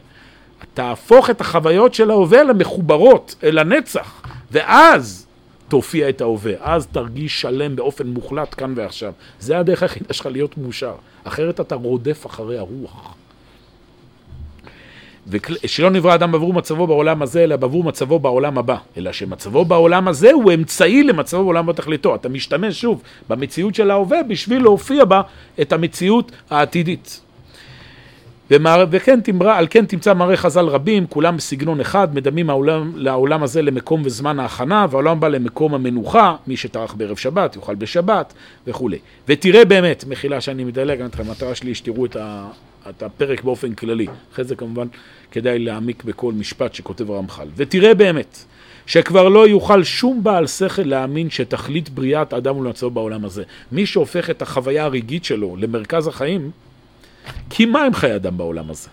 תהפוך את החוויות של ההווה למחוברות אל הנצח. ואז תופיע את ההווה, אז תרגיש שלם באופן מוחלט כאן ועכשיו. זה הדרך היחידה שלך להיות מאושר, אחרת אתה רודף אחרי הרוח. ושלא נברא אדם בעבור מצבו בעולם הזה, אלא בעבור מצבו בעולם הבא. אלא שמצבו בעולם הזה הוא אמצעי למצבו בעולם בתכליתו. אתה משתמש שוב במציאות של ההווה בשביל להופיע בה את המציאות העתידית. ומער... וכן תמרה, על כן תמצא מראה חז"ל רבים, כולם בסגנון אחד, מדמים העולם, לעולם הזה למקום וזמן ההכנה, והעולם בא למקום המנוחה, מי שטרח בערב שבת יאכל בשבת וכולי. ותראה באמת, מחילה שאני מדלג, המטרה שלי שתראו את, ה... את הפרק באופן כללי, אחרי זה כמובן כדאי להעמיק בכל משפט שכותב הרמח"ל. ותראה באמת, שכבר לא יוכל שום בעל שכל להאמין שתכלית בריאת אדם ולמצוא בעולם הזה. מי שהופך את החוויה הרגעית שלו למרכז החיים, כי מה הם חיי אדם בעולם הזה?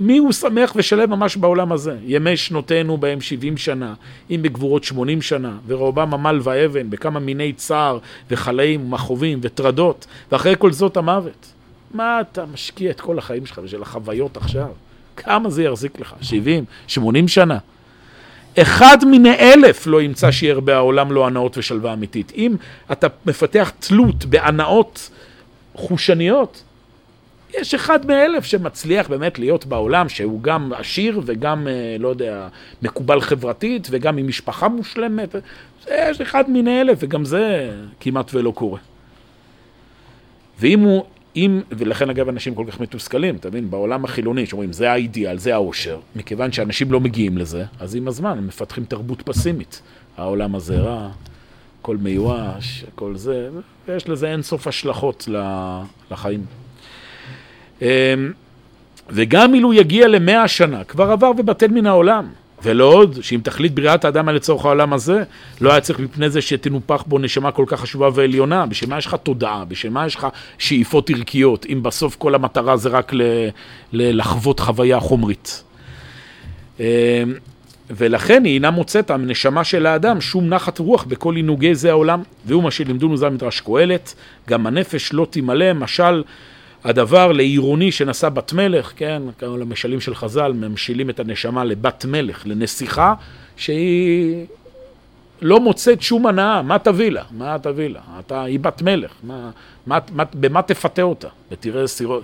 מי הוא שמח ושלם ממש בעולם הזה? ימי שנותינו בהם 70 שנה, אם בגבורות 80 שנה, ורובם עמל ואבן, בכמה מיני צער וחלאים ומכאובים וטרדות, ואחרי כל זאת המוות. מה אתה משקיע את כל החיים שלך בשביל החוויות עכשיו? כמה זה יחזיק לך? 70? 80 שנה? אחד מיני אלף לא ימצא שירבה העולם לו הנאות ושלווה אמיתית. אם אתה מפתח תלות בהנאות חושניות, יש אחד מאלף שמצליח באמת להיות בעולם, שהוא גם עשיר וגם, אה, לא יודע, מקובל חברתית וגם עם משפחה מושלמת. יש אחד מיני אלף, וגם זה כמעט ולא קורה. ואם הוא, אם, ולכן אגב אנשים כל כך מתוסכלים, אתה מבין, בעולם החילוני, שאומרים זה האידיאל, זה האושר, מכיוון שאנשים לא מגיעים לזה, אז עם הזמן הם מפתחים תרבות פסימית. העולם הזה רע, הכל מיואש, הכל זה, ויש לזה אינסוף השלכות לחיים. אמ, וגם אילו יגיע למאה שנה, כבר עבר ובטל מן העולם. ולא עוד, שאם תכלית בריאת האדם על לצורך העולם הזה, לא היה צריך מפני זה שתנופח בו נשמה כל כך חשובה ועליונה. בשביל מה יש לך תודעה? בשביל מה יש לך שאיפות ערכיות, אם בסוף כל המטרה זה רק ל- ל- לחוות חוויה חומרית? אמ, ולכן היא אינה מוצאת הנשמה של האדם שום נחת רוח בכל עינוגי זה העולם. והוא מה שלימדונו זה המדרש קהלת, גם הנפש לא תמלא, משל הדבר לעירוני שנשא בת מלך, כן, כאלה המשלים של חז"ל, ממשילים את הנשמה לבת מלך, לנסיכה, שהיא לא מוצאת שום הנאה, מה תביא לה? מה תביא לה? אתה, היא בת מלך, מה, מה, מה, במה תפתה אותה? ותראה סירות,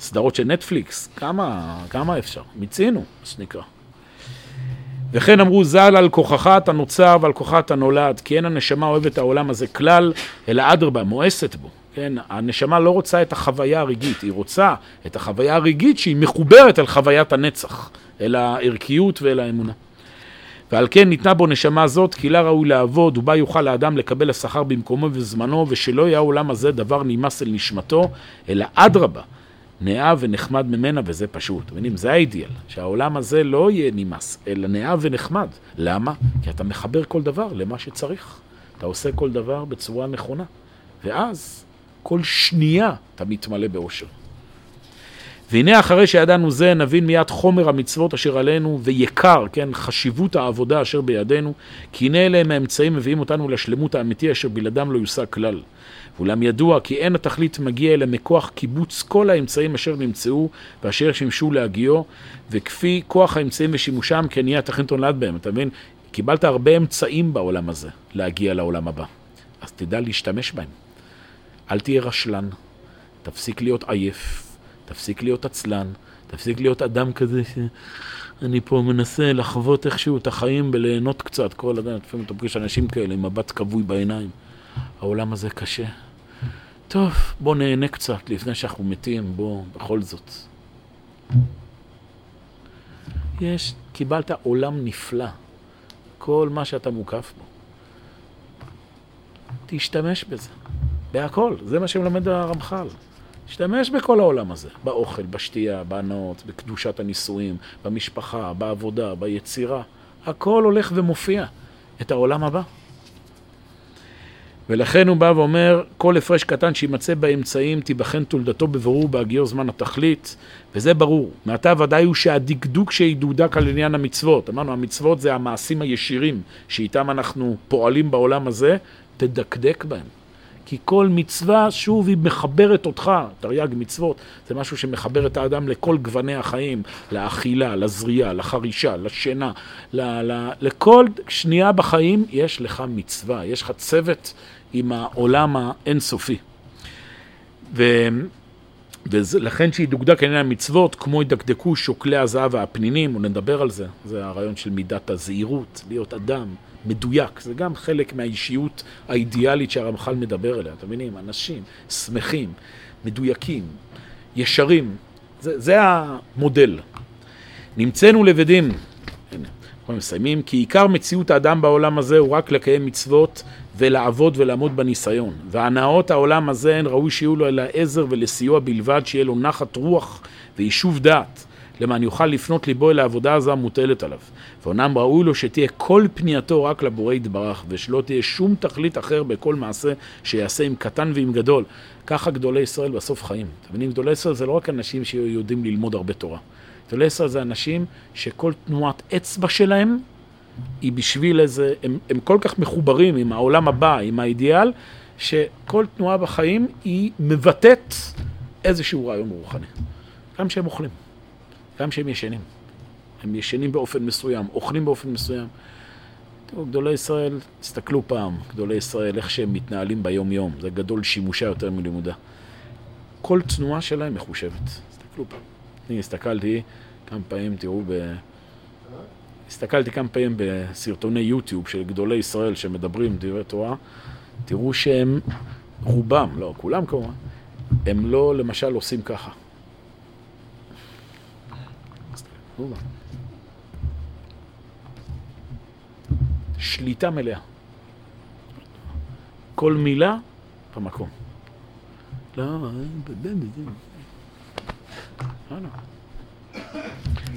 סדרות של נטפליקס, כמה, כמה אפשר? מיצינו, מה שנקרא. וכן אמרו ז"ל על כוחך אתה נוצר ועל כוחך אתה נולד, כי אין הנשמה אוהבת העולם הזה כלל, אלא אדרבה, מואסת בו. כן, הנשמה לא רוצה את החוויה הרגעית, היא רוצה את החוויה הרגעית שהיא מחוברת אל חוויית הנצח, אל הערכיות ואל האמונה. ועל כן ניתנה בו נשמה זאת, כי לה ראוי לעבוד, ובה יוכל האדם לקבל השכר במקומו וזמנו, ושלא יהיה העולם הזה דבר נמאס אל נשמתו, אלא אדרבה, נאה ונחמד ממנה, וזה פשוט. אתם מבינים, זה האידיאל, שהעולם הזה לא יהיה נמאס, אלא נאה ונחמד. למה? כי אתה מחבר כל דבר למה שצריך. אתה עושה כל דבר בצורה נכונה. ואז, כל שנייה אתה מתמלא באושר. והנה אחרי שידענו זה, נבין מיד חומר המצוות אשר עלינו, ויקר, כן, חשיבות העבודה אשר בידינו, כי הנה אלה הם האמצעים מביאים אותנו לשלמות האמיתי אשר בלעדם לא יושג כלל. ואולם ידוע כי אין התכלית מגיע אלא מכוח קיבוץ כל האמצעים אשר נמצאו ואשר שימשו להגיעו, וכפי כוח האמצעים ושימושם כן יהיה התכלית נולד בהם. אתה מבין? קיבלת הרבה אמצעים בעולם הזה להגיע לעולם הבא. אז תדע להשתמש בהם. אל תהיה רשלן, תפסיק להיות עייף, תפסיק להיות עצלן, תפסיק להיות אדם כזה שאני פה מנסה לחוות איכשהו את החיים וליהנות קצת. כל אדם, לפעמים אתה פוגש אנשים כאלה עם מבט כבוי בעיניים. העולם הזה קשה. טוב, בוא נהנה קצת לפני שאנחנו מתים, בוא, בכל זאת. יש, קיבלת עולם נפלא, כל מה שאתה מוקף בו. תשתמש בזה, בהכל, זה מה שמלמד הרמח"ל. תשתמש בכל העולם הזה, באוכל, בשתייה, בהנאות, בקדושת הנישואים, במשפחה, בעבודה, ביצירה. הכל הולך ומופיע את העולם הבא. ולכן הוא בא ואומר, כל הפרש קטן שימצא באמצעים תיבחן תולדתו בברור בהגיעו זמן התכלית, וזה ברור. מעתה ודאי הוא שהדקדוק שידודק על עניין המצוות, אמרנו המצוות זה המעשים הישירים שאיתם אנחנו פועלים בעולם הזה, תדקדק בהם. כי כל מצווה, שוב, היא מחברת אותך, תרי"ג מצוות, זה משהו שמחבר את האדם לכל גווני החיים, לאכילה, לזריעה, לחרישה, לשינה, ל- ל- לכל שנייה בחיים יש לך מצווה, יש לך צוות עם העולם האינסופי. ו... ולכן שידוקדק עניין המצוות, כמו ידקדקו שוקלי הזהב והפנינים, ונדבר על זה, זה הרעיון של מידת הזהירות, להיות אדם מדויק, זה גם חלק מהאישיות האידיאלית שהרמח"ל מדבר עליה, אתם מבינים? אנשים שמחים, מדויקים, ישרים, זה, זה המודל. נמצאנו לבדים, הנה, אנחנו מסיימים, כי עיקר מציאות האדם בעולם הזה הוא רק לקיים מצוות ולעבוד ולעמוד בניסיון. והנאות העולם הזה אין ראוי שיהיו לו אלא עזר ולסיוע בלבד, שיהיה לו נחת רוח ויישוב דעת. למען יוכל לפנות ליבו אל העבודה הזו המוטלת עליו. ואומנם ראוי לו שתהיה כל פנייתו רק לבורא יתברך, ושלא תהיה שום תכלית אחר בכל מעשה שיעשה עם קטן ועם גדול. ככה גדולי ישראל בסוף חיים. אתם מבינים, גדולי ישראל זה לא רק אנשים שיודעים ללמוד הרבה תורה. גדולי ישראל זה אנשים שכל תנועת אצבע שלהם היא בשביל איזה, הם, הם כל כך מחוברים עם העולם הבא, עם האידיאל, שכל תנועה בחיים היא מבטאת איזשהו רעיון רוחני. גם שהם אוכלים, גם שהם ישנים. הם ישנים באופן מסוים, אוכלים באופן מסוים. תראו, גדולי ישראל, תסתכלו פעם, גדולי ישראל, איך שהם מתנהלים ביום-יום, זה גדול שימושה יותר מלימודה. כל תנועה שלהם מחושבת. תסתכלו פעם. אני הסתכלתי כמה פעמים, תראו, ב... הסתכלתי כמה פעמים בסרטוני יוטיוב של גדולי ישראל שמדברים דברי תורה, תראו שהם, רובם, לא כולם כמובן, הם לא למשל עושים ככה. שליטה מלאה. כל מילה במקום. לא, לא, לא.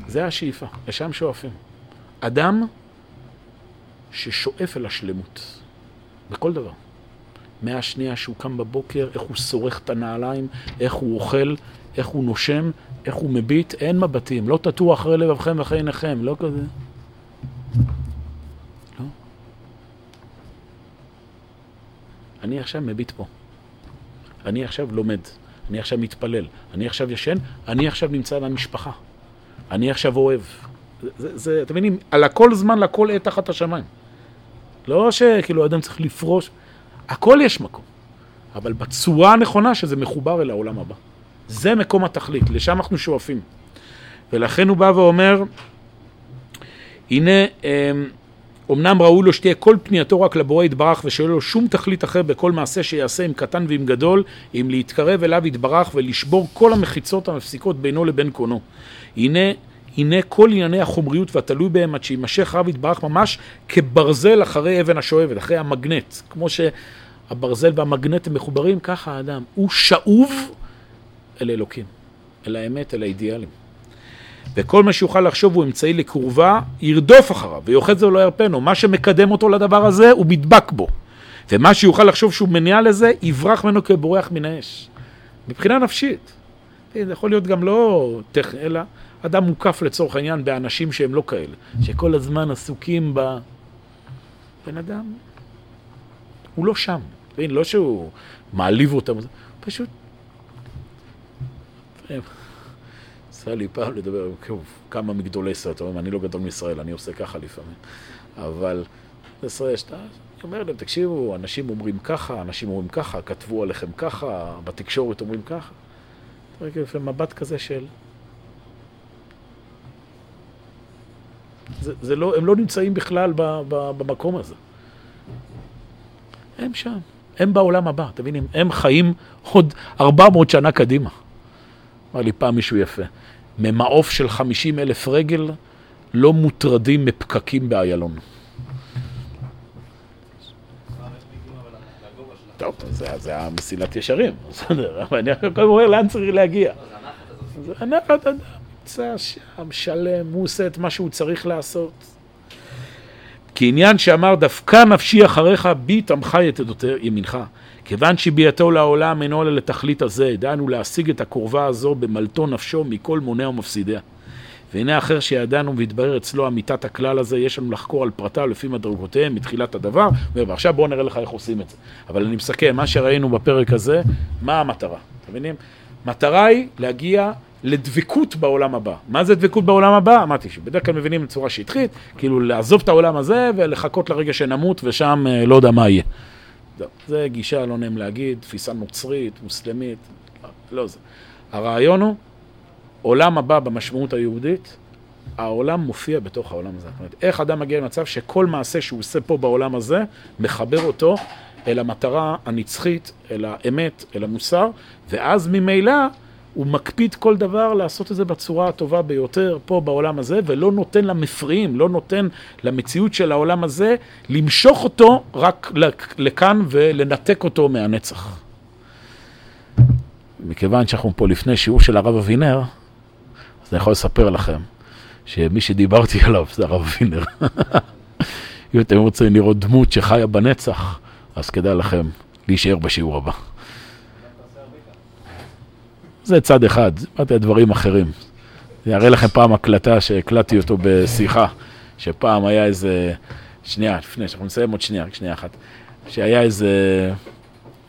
זה השאיפה, לשם שואפים. אדם ששואף אל השלמות, בכל דבר. מהשנייה שהוא קם בבוקר, איך הוא שורך את הנעליים, איך הוא אוכל, איך הוא נושם, איך הוא מביט, אין מבטים. לא תטעו אחרי לבבכם ואחרי עיניכם, לא כזה. לא. אני עכשיו מביט פה. אני עכשיו לומד. אני עכשיו מתפלל. אני עכשיו ישן. אני עכשיו נמצא במשפחה. אני עכשיו אוהב. זה, זה, זה אתם מבינים? על הכל זמן, לכל עת תחת השמיים. לא שכאילו אדם צריך לפרוש. הכל יש מקום. אבל בצורה הנכונה שזה מחובר אל העולם הבא. זה מקום התכלית, לשם אנחנו שואפים. ולכן הוא בא ואומר, הנה, אמנם ראוי לו שתהיה כל פנייתו רק לבורא יתברך ושלא לו שום תכלית אחר בכל מעשה שיעשה עם קטן ועם גדול, אם להתקרב אליו יתברך ולשבור כל המחיצות המפסיקות בינו לבין קונו. הנה, הנה כל ענייני החומריות והתלוי בהם עד שימשך רב יתברך ממש כברזל אחרי אבן השואבת, אחרי המגנט. כמו שהברזל והמגנט הם מחוברים, ככה האדם. הוא שאוב אל אלוקים, אל האמת, אל האידיאלים. וכל מה שיוכל לחשוב הוא אמצעי לקרובה, ירדוף אחריו, ויוחד זה לא ירפנו. מה שמקדם אותו לדבר הזה, הוא מדבק בו. ומה שיוכל לחשוב שהוא מניע לזה, יברח ממנו כבורח מן האש. מבחינה נפשית. זה יכול להיות גם לא טכני, אלא אדם מוקף לצורך העניין באנשים שהם לא כאלה, שכל הזמן עסוקים ב... בן אדם, הוא לא שם. לא שהוא מעליב אותם, פשוט יצא לי פעם לדבר עם כמה מגדולי סרטונים, אני לא גדול מישראל, אני עושה ככה לפעמים, אבל ישראל שאתה, אומר להם, תקשיבו, אנשים אומרים ככה, אנשים אומרים ככה, כתבו עליכם ככה, בתקשורת אומרים ככה. לפעמים מבט כזה של... זה, זה לא, הם לא נמצאים בכלל ב, ב, במקום הזה. הם שם, הם בעולם הבא, אתם מבינים? הם חיים עוד 400 שנה קדימה. אמר לי פעם מישהו יפה, ממעוף של 50 אלף רגל לא מוטרדים מפקקים באיילון. טוב, זה, המסילת ישרים, בסדר, אבל אני הזמן אומר לאן צריך להגיע. זה הנחת אדם, נמצא שם, שלם, הוא עושה את מה שהוא צריך לעשות. כי עניין שאמר דווקא נפשי אחריך ביט עמך יתדות ימינך. כיוון שביאתו לעולם אינו אלא לתכלית הזה, דהיינו להשיג את הקרבה הזו במלטו נפשו מכל מונע ומפסידיה. והנה אחר שידענו והתברר אצלו אמיתת הכלל הזה, יש לנו לחקור על פרטיו לפי מדרגותיהם מתחילת הדבר, ועכשיו בואו נראה לך איך עושים את זה. אבל אני מסכם, מה שראינו בפרק הזה, מה המטרה? אתם מבינים? מטרה היא להגיע לדבקות בעולם הבא. מה זה דבקות בעולם הבא? אמרתי שבדרך כלל מבינים בצורה שטחית, כאילו לעזוב את העולם הזה ולחכות לרגע שנמות ושם אה, לא יודע מה יהיה. לא, זה גישה, לא נעים להגיד, תפיסה נוצרית, מוסלמית, לא זה. הרעיון הוא, עולם הבא במשמעות היהודית, העולם מופיע בתוך העולם הזה. זאת אומרת, איך אדם מגיע למצב שכל מעשה שהוא עושה פה בעולם הזה, מחבר אותו אל המטרה הנצחית, אל האמת, אל המוסר, ואז ממילא הוא מקפיד כל דבר לעשות את זה בצורה הטובה ביותר פה בעולם הזה, ולא נותן למפריעים, לא נותן למציאות של העולם הזה למשוך אותו רק לכאן ולנתק אותו מהנצח. מכיוון שאנחנו פה לפני שיעור של הרב אבינר, אז אני יכול לספר לכם שמי שדיברתי עליו זה הרב אבינר. אם אתם רוצים לראות דמות שחיה בנצח, אז כדאי לכם להישאר בשיעור הבא. זה צד אחד, אמרתי על דברים אחרים. אני אראה לכם פעם הקלטה שהקלטתי אותו בשיחה, שפעם היה איזה, שנייה, לפני שאנחנו נסיים עוד שנייה, רק שנייה אחת, שהיה איזה,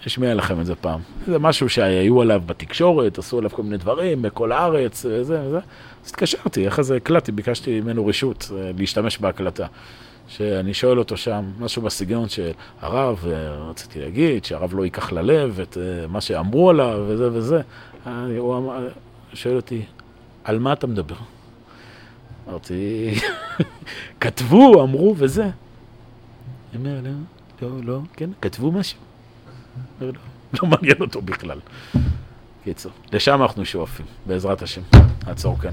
אשמיע לכם את זה פעם, זה משהו שהיו עליו בתקשורת, עשו עליו כל מיני דברים, בכל הארץ, וזה וזה, אז התקשרתי, אחרי זה הקלטתי, ביקשתי ממנו רשות אה, להשתמש בהקלטה. שאני שואל אותו שם, משהו בסגנון של הרב, אה, רציתי להגיד שהרב לא ייקח ללב את אה, מה שאמרו עליו וזה וזה. הוא אמר, שואל אותי, על מה אתה מדבר? אמרתי, כתבו, אמרו וזה. אני אומר, לא, לא, לא, כן, כתבו משהו. לא, לא מעניין אותו בכלל. קיצור, לשם אנחנו שואפים, בעזרת השם. נעצור כאן.